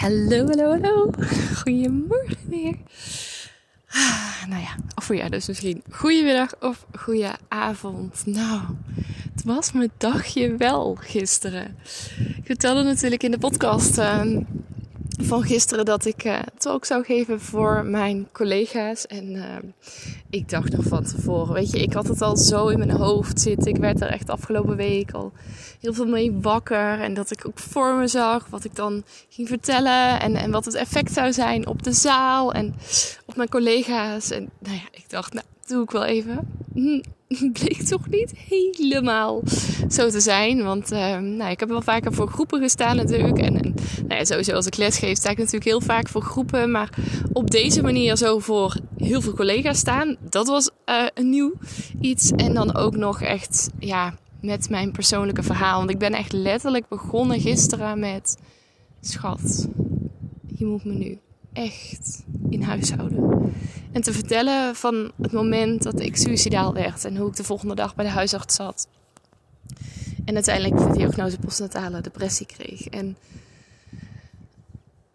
Hallo, hallo, hallo. Goedemorgen weer. Ah, nou ja, of voor jou dus misschien goedemiddag of goede avond. Nou, het was mijn dagje wel gisteren. Ik vertelde natuurlijk in de podcast uh, van gisteren dat ik uh, talk zou geven voor mijn collega's. En uh, ik dacht nog van tevoren, weet je, ik had het al zo in mijn hoofd zitten. Ik werd er echt afgelopen week al heel veel mee wakker. En dat ik ook voor me zag wat ik dan ging vertellen. En, en wat het effect zou zijn op de zaal en op mijn collega's. En nou ja, ik dacht, nou, doe ik wel even. Hm, bleek toch niet helemaal zo te zijn. Want uh, nou, ik heb wel vaker voor groepen gestaan natuurlijk. En, en nou ja, sowieso als ik les geef sta ik natuurlijk heel vaak voor groepen. Maar op deze manier zo voor heel veel collega's staan, dat was uh, een nieuw iets. En dan ook nog echt, ja, met mijn persoonlijke verhaal. Want ik ben echt letterlijk begonnen gisteren met... Schat, je moet me nu echt in huis houden. En te vertellen van het moment dat ik suicidaal werd en hoe ik de volgende dag bij de huisarts zat. En uiteindelijk de diagnose postnatale depressie kreeg. En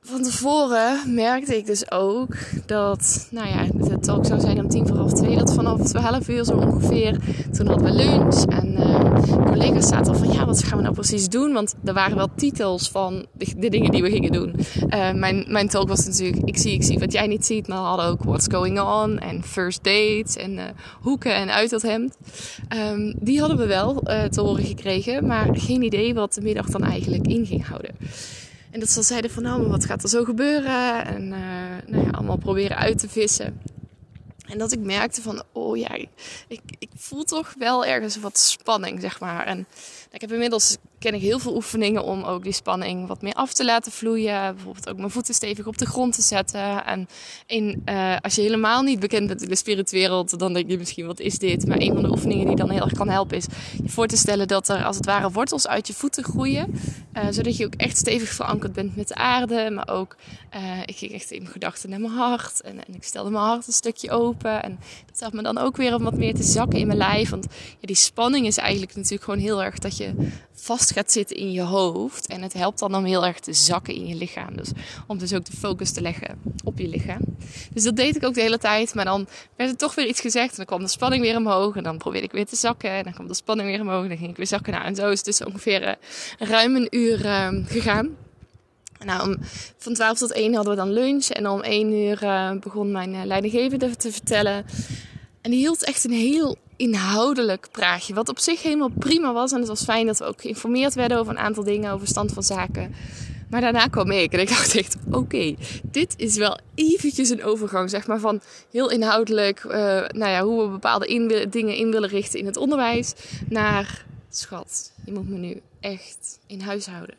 van tevoren merkte ik dus ook dat, nou ja, het talk zou zijn om tien voor half twee, dat vanaf twaalf uur zo ongeveer, toen hadden we lunch en uh, collega's zaten al van, ja, wat gaan we nou precies doen? Want er waren wel titels van de, de dingen die we gingen doen. Uh, mijn, mijn talk was natuurlijk, ik zie, ik zie wat jij niet ziet, maar we hadden ook What's Going On en First Dates en uh, hoeken en uit dat hemd. Um, die hadden we wel te horen gekregen, maar geen idee wat de middag dan eigenlijk in ging houden. En dat ze zeiden van nou, maar wat gaat er zo gebeuren? En uh, nou ja, allemaal proberen uit te vissen. En dat ik merkte van, oh ja, ik, ik voel toch wel ergens wat spanning, zeg maar. En ik heb inmiddels ken ik heel veel oefeningen om ook die spanning wat meer af te laten vloeien. Bijvoorbeeld ook mijn voeten stevig op de grond te zetten. En in, uh, als je helemaal niet bekend bent in de spiritwereld, dan denk je misschien wat is dit? Maar een van de oefeningen die dan heel erg kan helpen is je voor te stellen dat er als het ware wortels uit je voeten groeien. Uh, zodat je ook echt stevig verankerd bent met de aarde. Maar ook, uh, ik ging echt in mijn gedachten naar mijn hart. En, en, ik stelde mijn hart een stukje open. En helpt me dan ook weer om wat meer te zakken in mijn lijf. Want ja, die spanning is eigenlijk natuurlijk gewoon heel erg dat je vast gaat zitten in je hoofd. En het helpt dan om heel erg te zakken in je lichaam. Dus om dus ook de focus te leggen op je lichaam. Dus dat deed ik ook de hele tijd. Maar dan werd er toch weer iets gezegd. En dan kwam de spanning weer omhoog. En dan probeerde ik weer te zakken. En dan kwam de spanning weer omhoog. En dan ging ik weer zakken. Nou, en zo is het dus ongeveer uh, ruim een uur uh, gegaan. Nou, om, van 12 tot 1 hadden we dan lunch. En om 1 uur uh, begon mijn leidinggevende te vertellen. En die hield echt een heel inhoudelijk praatje. Wat op zich helemaal prima was. En het was fijn dat we ook geïnformeerd werden over een aantal dingen, over stand van zaken. Maar daarna kwam ik en ik dacht echt, oké, dit is wel eventjes een overgang, zeg maar, van heel inhoudelijk, uh, nou ja, hoe we bepaalde in, dingen in willen richten in het onderwijs, naar, schat, je moet me nu echt in huis houden.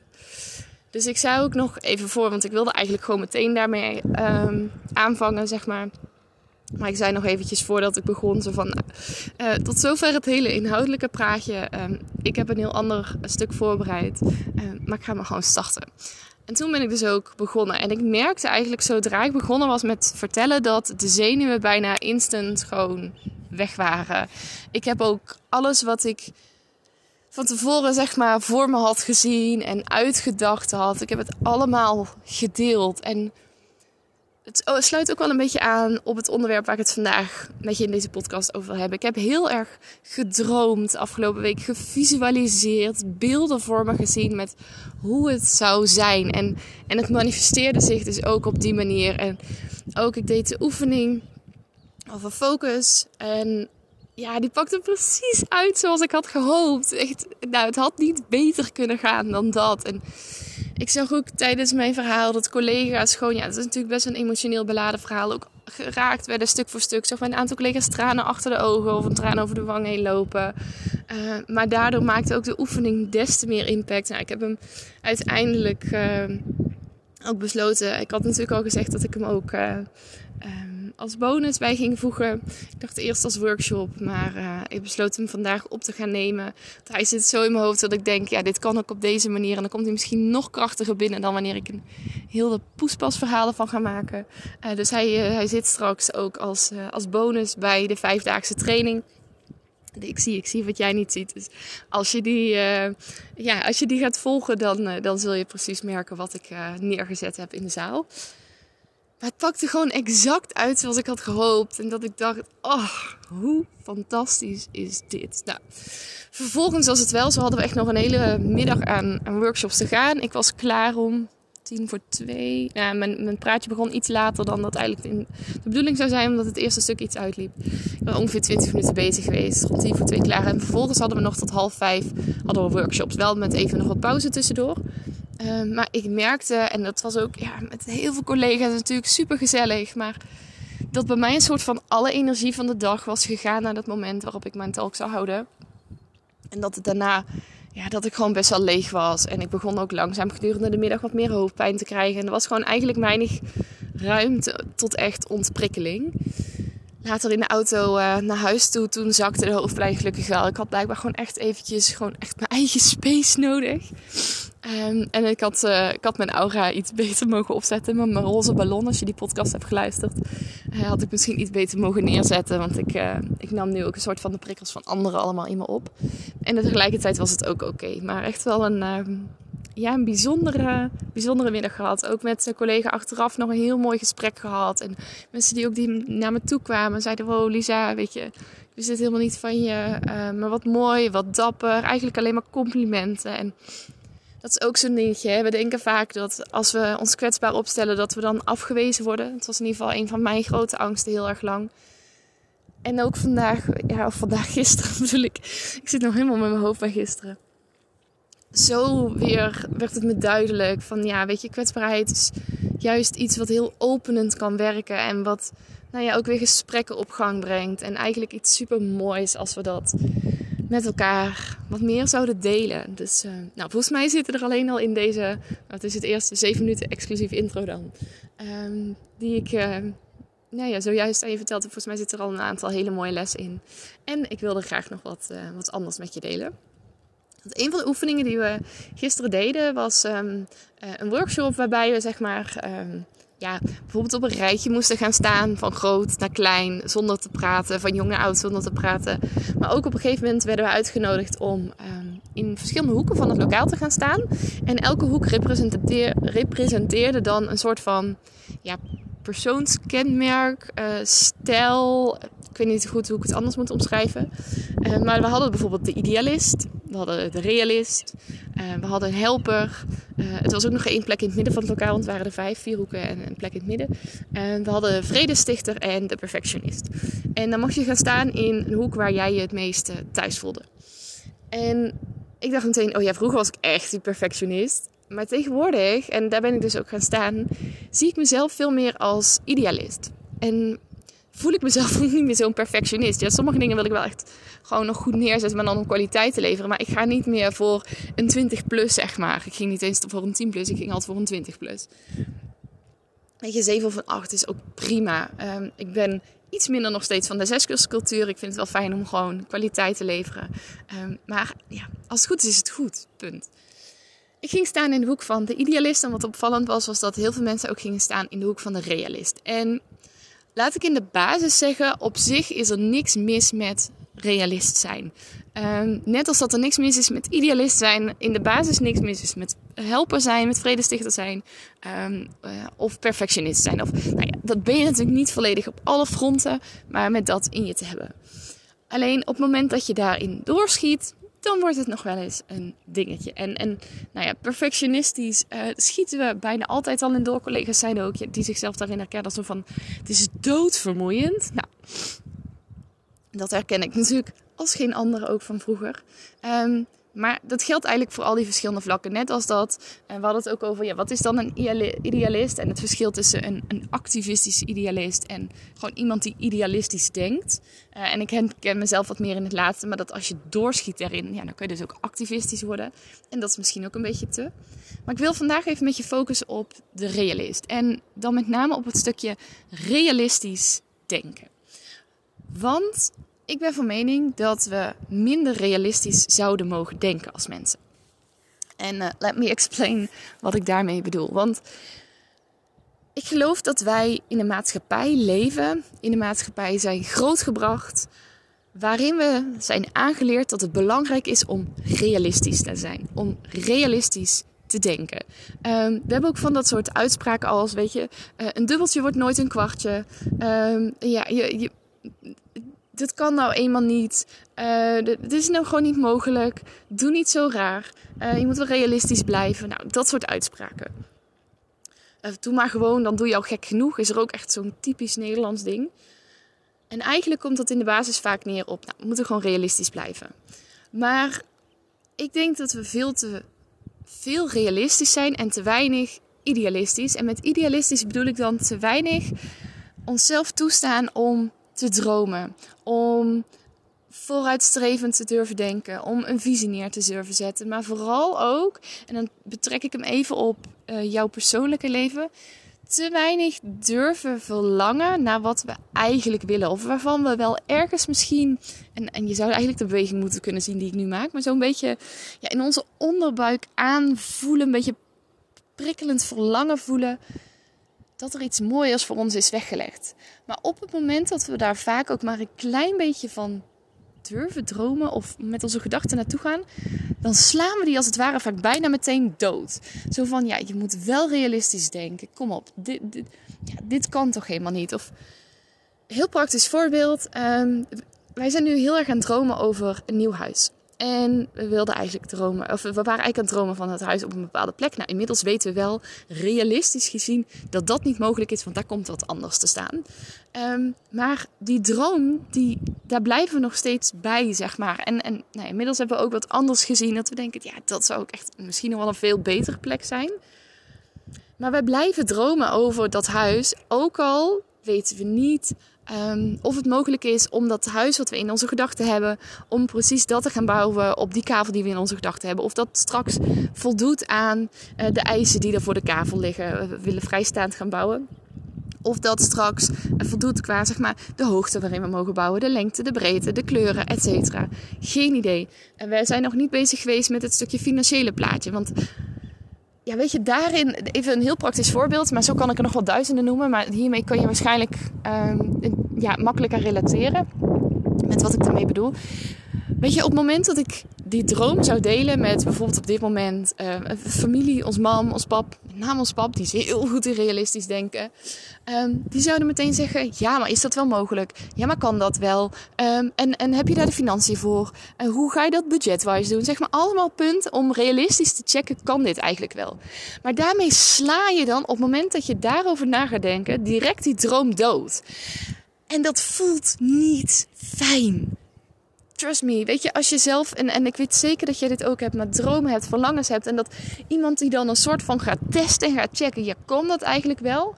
Dus ik zei ook nog even voor, want ik wilde eigenlijk gewoon meteen daarmee um, aanvangen, zeg maar. Maar ik zei nog eventjes voordat ik begon, zo van, uh, tot zover het hele inhoudelijke praatje. Uh, ik heb een heel ander stuk voorbereid, uh, maar ik ga maar gewoon starten. En toen ben ik dus ook begonnen. En ik merkte eigenlijk zodra ik begonnen was met vertellen dat de zenuwen bijna instant gewoon weg waren. Ik heb ook alles wat ik van tevoren zeg maar voor me had gezien en uitgedacht had. Ik heb het allemaal gedeeld. En het sluit ook wel een beetje aan op het onderwerp waar ik het vandaag met je in deze podcast over wil hebben. Ik heb heel erg gedroomd afgelopen week, gevisualiseerd, beelden voor me gezien met hoe het zou zijn. En, en het manifesteerde zich dus ook op die manier. En ook ik deed de oefening over focus. En ja, die pakte precies uit zoals ik had gehoopt. Echt, nou, het had niet beter kunnen gaan dan dat. En ik zag ook tijdens mijn verhaal dat collega's gewoon, ja, het is natuurlijk best een emotioneel beladen verhaal, ook geraakt werden stuk voor stuk. Zag mijn een aantal collega's tranen achter de ogen of een traan over de wang heen lopen. Uh, maar daardoor maakte ook de oefening des te meer impact. Nou, ik heb hem uiteindelijk uh, ook besloten. Ik had natuurlijk al gezegd dat ik hem ook uh, als bonus bij ging voegen. Ik dacht eerst als workshop, maar uh, ik besloot hem vandaag op te gaan nemen. Hij zit zo in mijn hoofd dat ik denk, ja, dit kan ook op deze manier. En dan komt hij misschien nog krachtiger binnen dan wanneer ik een heel de poespasverhalen van ga maken. Uh, dus hij, hij zit straks ook als, als bonus bij de vijfdaagse training. Ik zie, ik zie wat jij niet ziet. Dus als je die, ja, als je die gaat volgen, dan, dan zul je precies merken wat ik neergezet heb in de zaal. Maar het pakte gewoon exact uit zoals ik had gehoopt. En dat ik dacht, oh, hoe fantastisch is dit? Nou, vervolgens was het wel, zo hadden we echt nog een hele middag aan, workshops te gaan. Ik was klaar om tien voor twee. Ja, mijn, mijn praatje begon iets later dan dat eigenlijk in de bedoeling zou zijn, omdat het eerste stuk iets uitliep. Ik ben ongeveer 20 minuten bezig geweest, rond tien voor twee klaar. En vervolgens hadden we nog tot half vijf hadden we workshops. Wel met even nog wat pauze tussendoor. Ehm, maar ik merkte, en dat was ook ja, met heel veel collega's natuurlijk super gezellig, maar dat bij mij een soort van alle energie van de dag was gegaan naar dat moment waarop ik mijn talk zou houden. En dat het daarna, ja, dat ik gewoon best wel leeg was. En ik begon ook langzaam gedurende de middag wat meer hoofdpijn te krijgen. En er was gewoon eigenlijk weinig ruimte tot echt ontprikkeling. Later in de auto uh, naar huis toe, toen zakte de hoofdpijn gelukkig wel. Ik had blijkbaar gewoon echt eventjes gewoon echt mijn eigen space nodig. Um, en ik had, uh, ik had mijn aura iets beter mogen opzetten. Met mijn roze ballon, als je die podcast hebt geluisterd, uh, had ik misschien iets beter mogen neerzetten. Want ik, uh, ik nam nu ook een soort van de prikkels van anderen allemaal in me op. En tegelijkertijd was het ook oké. Maar echt wel een, ehm, ja, een bijzondere, bijzondere middag gehad. Ook met een collega achteraf nog een heel mooi gesprek gehad. En mensen die ook die naar me toe kwamen zeiden: Wow, Lisa, weet je, we zitten helemaal niet van je. maar wat mooi, wat dapper. Eigenlijk alleen maar complimenten. En dat is ook zo'n dingetje. We denken vaak dat als we ons kwetsbaar opstellen, dat we dan afgewezen worden. Het was in ieder geval een van mijn grote angsten heel erg lang. En ook vandaag, ja, of vandaag gisteren bedoel ik. Ik zit nog helemaal met mijn hoofd bij gisteren. Zo weer werd het me duidelijk van ja, weet je, kwetsbaarheid is juist iets wat heel openend kan werken. En wat nou ja, ook weer gesprekken op gang brengt. En eigenlijk iets super moois als we dat met elkaar wat meer zouden delen. Dus uh, nou, volgens mij zitten er alleen al in deze, wat is het eerste, zeven minuten exclusief intro dan. Um, die ik uh, nou ja, zojuist aan je verteld. Volgens mij zit er al een aantal hele mooie lessen in. En ik wilde graag nog wat, uh, wat anders met je delen. Want een van de oefeningen die we gisteren deden was um, een workshop waarbij we zeg maar um, ja, bijvoorbeeld op een rijtje moesten gaan staan van groot naar klein, zonder te praten, van jong naar oud zonder te praten. Maar ook op een gegeven moment werden we uitgenodigd om um, in verschillende hoeken van het lokaal te gaan staan. En elke hoek representeerde dan een soort van ja, persoonskenmerk, uh, stijl. Ik weet niet goed hoe ik het anders moet omschrijven. Uh, maar we hadden bijvoorbeeld de idealist, we hadden de realist, uh, we hadden een helper. het was ook nog één plek in het midden van het lokaal, want het waren er vijf, vier hoeken en een plek in het midden. En we hadden vredestichter en de perfectionist. En dan mocht je gaan staan in een hoek waar jij je het meest thuis voelde. En ik dacht meteen, oh ja, vroeger was ik echt die perfectionist. Maar tegenwoordig, en daar ben ik dus ook gaan staan, zie ik mezelf veel meer als idealist. En voel ik mezelf niet meer zo'n perfectionist. Ja, sommige dingen wil ik wel echt gewoon nog goed neerzetten, maar dan om kwaliteit te leveren. Maar ik ga niet meer voor een 20 plus, zeg maar. Ik ging niet eens voor een 10 plus, ik ging altijd voor een 20 plus. Weet je, 7 of een 8 is ook prima. Um, ik ben iets minder nog steeds van de zeskurscultuur. Ik vind het wel fijn om gewoon kwaliteit te leveren. Um, maar ja, als het goed is, is het goed. Punt. Ik ging staan in de hoek van de idealist. En wat opvallend was, was dat heel veel mensen ook gingen staan in de hoek van de realist. En laat ik in de basis zeggen, op zich is er niks mis met realist zijn. Ehm, net als dat er niks mis is met idealist zijn, in de basis niks mis is met helper zijn, met vredestichter zijn um, uh, of perfectionist zijn. Of, nou ja, dat ben je natuurlijk niet volledig op alle fronten, maar met dat in je te hebben. Alleen op het moment dat je daarin doorschiet, dan wordt het nog wel eens een dingetje. En, en nou ja, perfectionistisch uh, schieten we bijna altijd al in door. Collega's zijn ook die zichzelf daarin herkennen. Zo van, het is doodvermoeiend. Nou, dat herken ik natuurlijk als geen andere ook van vroeger. Um, maar dat geldt eigenlijk voor al die verschillende vlakken. Net als dat, en we hadden het ook over, ja, wat is dan een idealist? En het verschil tussen een, een activistisch idealist en gewoon iemand die idealistisch denkt. Uh, en ik ken mezelf wat meer in het laatste, maar dat als je doorschiet daarin, ja, dan kun je dus ook activistisch worden. En dat is misschien ook een beetje te. Maar ik wil vandaag even met je focussen op de realist. En dan met name op het stukje realistisch denken. Want ik ben van mening dat we minder realistisch zouden mogen denken als mensen. En uh, let me explain wat ik daarmee bedoel. Want ik geloof dat wij in een maatschappij leven, in een maatschappij zijn grootgebracht, waarin we zijn aangeleerd dat het belangrijk is om realistisch te zijn, om realistisch te denken. Um, we hebben ook van dat soort uitspraken als, weet je, uh, een dubbeltje wordt nooit een kwartje. Um, ja, je, je dit kan nou eenmaal niet. Uh, dit is nou gewoon niet mogelijk. Doe niet zo raar. Uh, je moet wel realistisch blijven. Nou, dat soort uitspraken. Uh, doe maar gewoon, dan doe je al gek genoeg. Is er ook echt zo'n typisch Nederlands ding. En eigenlijk komt dat in de basis vaak neer op, nou, we moeten gewoon realistisch blijven. Maar ik denk dat we veel te veel realistisch zijn en te weinig idealistisch. En met idealistisch bedoel ik dan te weinig onszelf toestaan om te dromen, om vooruitstrevend te durven denken, om een visie neer te durven zetten, maar vooral ook, en dan betrek ik hem even op uh, jouw persoonlijke leven, te weinig durven verlangen naar wat we eigenlijk willen. Of waarvan we wel ergens misschien, en, en je zou eigenlijk de beweging moeten kunnen zien die ik nu maak, maar zo'n beetje ja, in onze onderbuik aanvoelen, een beetje prikkelend verlangen voelen dat er iets mooiers voor ons is weggelegd. Maar op het moment dat we daar vaak ook maar een klein beetje van durven dromen of met onze gedachten naartoe gaan, dan slaan we die als het ware vaak bijna meteen dood. Zo van, ja, je moet wel realistisch denken. Kom op, dit, dit, ja, dit kan toch helemaal niet? Of heel praktisch voorbeeld. Um, wij zijn nu heel erg aan het dromen over een nieuw huis. En we wilden eigenlijk dromen, of we waren eigenlijk aan het dromen van het huis op een bepaalde plek. Nou, inmiddels weten we wel, realistisch gezien, dat dat niet mogelijk is, want daar komt wat anders te staan. Um, maar die droom, die, daar blijven we nog steeds bij, zeg maar. En, en nou, inmiddels hebben we ook wat anders gezien, dat we denken, ja, dat zou ook echt misschien nog wel een veel betere plek zijn. Maar wij blijven dromen over dat huis, ook al weten we niet Um, of het mogelijk is om dat huis wat we in onze gedachten hebben, om precies dat te gaan bouwen op die kavel die we in onze gedachten hebben. Of dat straks voldoet aan uh, de eisen die er voor de kavel liggen. We willen vrijstaand gaan bouwen. Of dat straks voldoet qua zeg maar, de hoogte waarin we mogen bouwen, de lengte, de breedte, de kleuren, etc. Geen idee. En wij zijn nog niet bezig geweest met het stukje financiële plaatje. Want ja, weet je, daarin even een heel praktisch voorbeeld, maar zo kan ik er nog wel duizenden noemen. Maar hiermee kan je waarschijnlijk um, ja, makkelijker relateren met wat ik daarmee bedoel. Weet je, op het moment dat ik die droom zou delen met bijvoorbeeld op dit moment uh, familie, ons mam, ons pap, met name ons pap, die is heel goed in realistisch denken. Um, die zouden meteen zeggen: Ja, maar is dat wel mogelijk? Ja, maar kan dat wel? Um, en, en heb je daar de financiën voor? En hoe ga je dat budgetwise doen? Zeg maar allemaal punten om realistisch te checken: kan dit eigenlijk wel? Maar daarmee sla je dan op het moment dat je daarover na gaat denken, direct die droom dood. En dat voelt niet fijn. Trust me, weet je, als je zelf, en, en ik weet zeker dat jij dit ook hebt, maar dromen hebt, verlangens hebt. En dat iemand die dan een soort van gaat testen en gaat checken, ja, kan dat eigenlijk wel?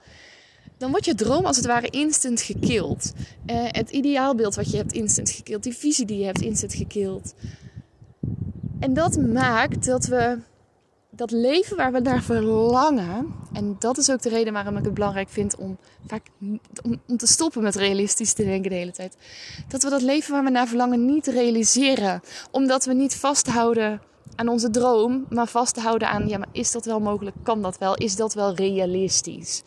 Dan wordt je droom als het ware instant gekild. Uh, het ideaalbeeld wat je hebt, instant gekild. Die visie die je hebt, instant gekild. En dat maakt dat we dat leven waar we naar verlangen, en dat is ook de reden waarom ik het belangrijk vind om vaak om, te stoppen met realistisch te denken de hele tijd. Dat we dat leven waar we naar verlangen niet realiseren, omdat we niet vasthouden aan onze droom, maar vasthouden aan ja, maar is dat wel mogelijk? Kan dat wel? Is dat wel realistisch?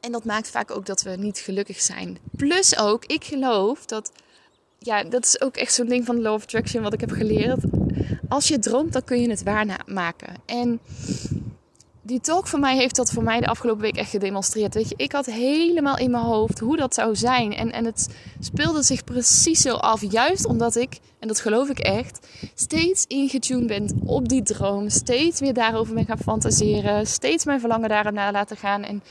En dat maakt vaak ook dat we niet gelukkig zijn. Plus ook, ik geloof dat ja, dat is ook echt zo'n ding van de Law of Attraction wat ik heb geleerd. Als je droomt, dan kun je het waarmaken. En die talk van mij heeft dat voor mij de afgelopen week echt gedemonstreerd. Weet je, ik had helemaal in mijn hoofd hoe dat zou zijn. En, en het speelde zich precies zo af. Juist omdat ik, en dat geloof ik echt, steeds ingetuned ben op die droom. Steeds weer daarover ben gaan fantaseren. Steeds mijn verlangen daarna laten gaan. En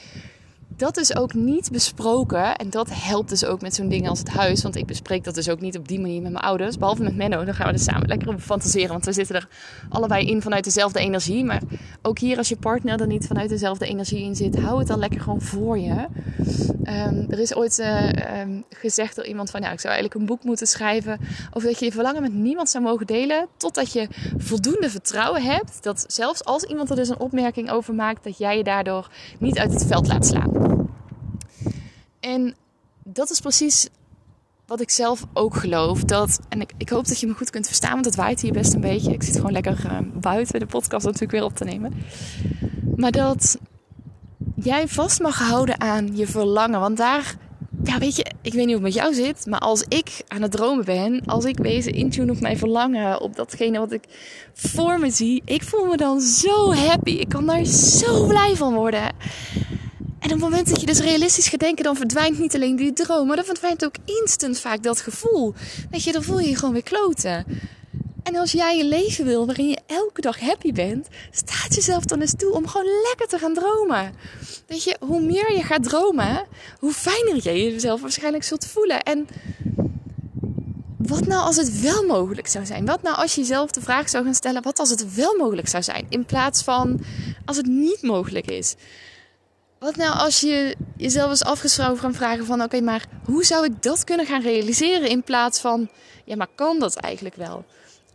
dat is ook niet besproken. En dat helpt dus ook met zo'n ding als het huis. Want ik bespreek dat dus ook niet op die manier met mijn ouders. Behalve met Menno. Dan gaan we er samen lekker over fantaseren. Want we zitten er allebei in vanuit dezelfde energie. Maar ook hier als je partner er niet vanuit dezelfde energie in zit. Hou het dan lekker gewoon voor je. Um, er is ooit uh, um, gezegd door iemand van... Ja, ik zou eigenlijk een boek moeten schrijven. Over dat je je verlangen met niemand zou mogen delen. Totdat je voldoende vertrouwen hebt. Dat zelfs als iemand er dus een opmerking over maakt. Dat jij je daardoor niet uit het veld laat slaan. En dat is precies wat ik zelf ook geloof. Dat, en ik, ik hoop dat je me goed kunt verstaan, want het waait hier best een beetje. Ik zit gewoon lekker uh, buiten de podcast natuurlijk weer op te nemen. Maar dat jij vast mag houden aan je verlangen. Want daar, ja weet je, ik weet niet hoe het met jou zit. Maar als ik aan het dromen ben, als ik wezen intune op mijn verlangen, op datgene wat ik voor me zie. Ik voel me dan zo happy. Ik kan daar zo blij van worden. En op het moment dat je dus realistisch gaat denken, dan verdwijnt niet alleen die droom, maar dan verdwijnt ook instant vaak dat gevoel. Weet je, dan voel je je gewoon weer kloten. En als jij een leven wil waarin je elke dag happy bent, staat jezelf dan eens toe om gewoon lekker te gaan dromen. Weet je, hoe meer je gaat dromen, hoe fijner je jezelf waarschijnlijk zult voelen. En wat nou als het wel mogelijk zou zijn? Wat nou als je jezelf de vraag zou gaan stellen: wat als het wel mogelijk zou zijn? In plaats van als het niet mogelijk is. Wat nou als je jezelf eens afgesproken gaan vragen van... oké, maar hoe zou ik dat kunnen gaan realiseren in plaats van... ja, maar kan dat eigenlijk wel?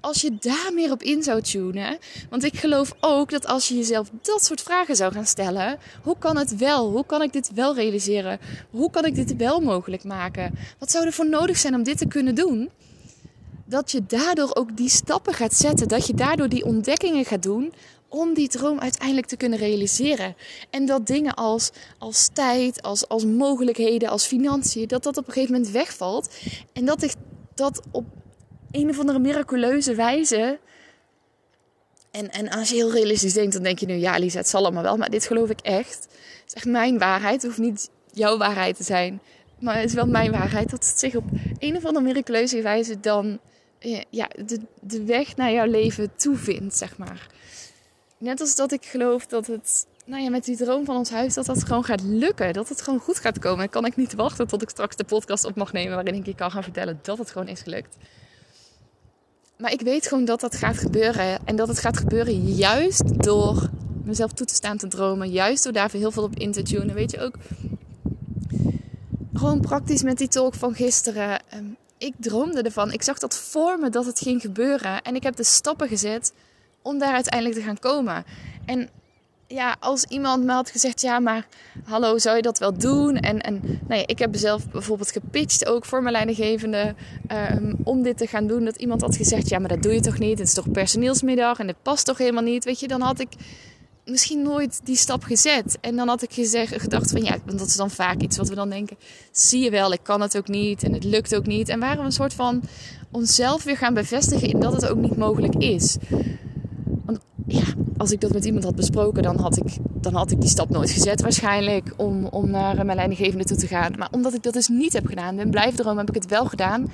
Als je daar meer op in zou tunen... want ik geloof ook dat als je jezelf dat soort vragen zou gaan stellen... hoe kan het wel? Hoe kan ik dit wel realiseren? Hoe kan ik dit wel mogelijk maken? Wat zou er voor nodig zijn om dit te kunnen doen? Dat je daardoor ook die stappen gaat zetten. Dat je daardoor die ontdekkingen gaat doen om die droom uiteindelijk te kunnen realiseren. En dat dingen als, als tijd, als, als mogelijkheden, als financiën, dat dat op een gegeven moment wegvalt. En dat ik dat op een of andere miraculeuze wijze. En, en als je heel realistisch denkt, dan denk je nu, ja, Lisa, het zal allemaal wel. Maar dit geloof ik echt. Het is echt mijn waarheid. Hoeft niet jouw waarheid te zijn. Maar het is wel mijn waarheid dat het zich op een of andere miraculeuze wijze dan eh, ja, de, de weg naar jouw leven toevindt, zeg maar. Net als dat ik geloof dat het, nou ja, met die droom van ons huis, dat dat gewoon gaat lukken. Dat het gewoon goed gaat komen. Dan kan ik niet wachten tot ik straks de podcast op mag nemen waarin ik je kan gaan vertellen dat het gewoon is gelukt. Maar ik weet gewoon dat dat gaat gebeuren. En dat het gaat gebeuren juist door mezelf toe te staan te dromen. Juist door daar heel veel op in te tunen. Weet je ook, gewoon praktisch met die talk van gisteren. Ehm, ik droomde ervan. Ik zag dat voor me dat het ging gebeuren. En ik heb de stappen gezet om daar uiteindelijk te gaan komen. En ja, als iemand me had gezegd, ja, maar hallo, zou je dat wel doen? En, en nou ik heb zelf bijvoorbeeld gepitcht ook voor mijn leidinggevende um, om dit te gaan doen. Dat iemand had gezegd, ja, maar dat doe je toch niet? Het is toch personeelsmiddag en het past toch helemaal niet? Weet je, dan had ik misschien nooit die stap gezet. En dan had ik gezegd, gedacht van ja, want dat is dan vaak iets wat we dan denken. Zie je wel, ik kan het ook niet en het lukt ook niet. En waren we een soort van onszelf weer gaan bevestigen in dat het ook niet mogelijk is ja, als ik dat met iemand had besproken, dan had ik, dan had ik die stap nooit gezet waarschijnlijk om, om naar mijn leidinggevende toe te gaan. Maar omdat ik dat dus niet heb gedaan, blijf dromen, heb ik het wel gedaan.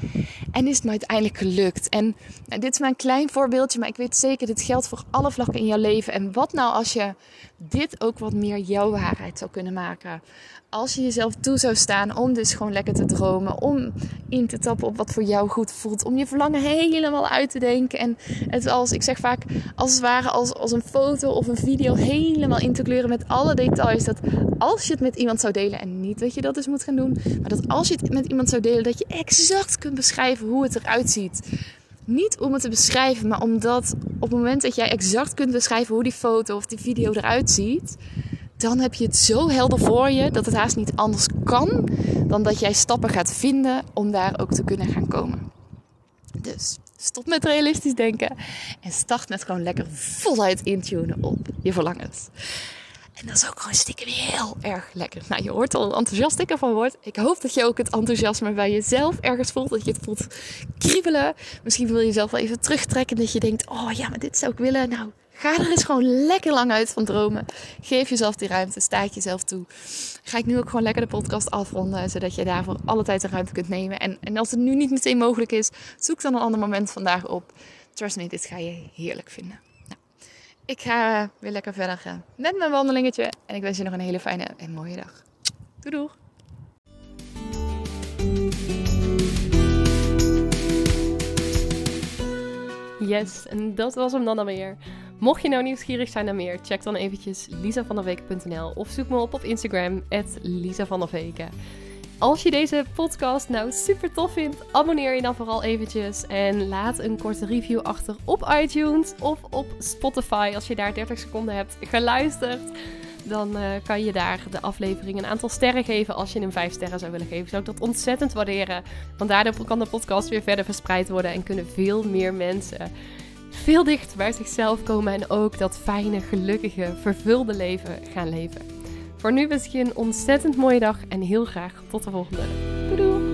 En is het me uiteindelijk gelukt. En dit is maar een klein voorbeeldje, maar ik weet zeker, dit geldt voor alle vlakken in jouw leven. En wat nou als je dit ook wat meer jouw waarheid zou kunnen maken? als je jezelf toe zou staan om dus gewoon lekker te dromen, om in te tappen op wat voor jou goed voelt, om je verlangen helemaal uit te denken en het als, ik zeg vaak, als het ware als, als een foto of een video helemaal in te kleuren met alle details, dat als je het met iemand zou delen, en niet dat je dat dus moet gaan doen, maar dat als je het met iemand zou delen, dat je exact kunt beschrijven hoe het eruit ziet. Niet om het te beschrijven, maar omdat op het moment dat jij exact kunt beschrijven hoe die foto of die video eruit ziet, dan heb je het zo helder voor je dat het haast niet anders kan dan dat jij stappen gaat vinden om daar ook te kunnen gaan komen. Dus stop met realistisch denken en start met gewoon lekker voluit intunen op je verlangens. En dat is ook gewoon stiekem heel erg lekker. Nou, je hoort al enthousiast ik ervan word. Ik hoop dat je ook het enthousiasme bij jezelf ergens voelt. Dat je het voelt kriebelen. Misschien wil je jezelf wel even terugtrekken. Dat je denkt, oh ja, maar dit zou ik willen. Nou, ga er eens gewoon lekker lang uit van dromen. Geef jezelf die ruimte. Sta jezelf toe. Ga ik nu ook gewoon lekker de podcast afronden. Zodat je daarvoor alle tijd de ruimte kunt nemen. En, en als het nu niet meteen mogelijk is, zoek dan een ander moment vandaag op. Trust me, dit ga je heerlijk vinden. Ik ga weer lekker verder gaan met mijn wandelingetje. En ik wens je nog een hele fijne en mooie dag. Doei doeg! Yes, en dat was hem dan alweer. Mocht je nou nieuwsgierig zijn naar meer, check dan eventjes lisavanderweken.nl of zoek me op op Instagram, Veken. Als je deze podcast nou super tof vindt, abonneer je dan vooral eventjes en laat een korte review achter op iTunes of op Spotify. Als je daar 30 seconden hebt geluisterd, dan uh, kan je daar de aflevering een aantal sterren geven. Als je hem 5 sterren zou willen geven, zou ik dat ontzettend waarderen. Want daardoor kan de podcast weer verder verspreid worden en kunnen veel meer mensen veel dichter bij zichzelf komen en ook dat fijne, gelukkige, vervulde leven gaan leven. Voor nu wens ik je een ontzettend mooie dag en heel graag tot de volgende. Doei doei!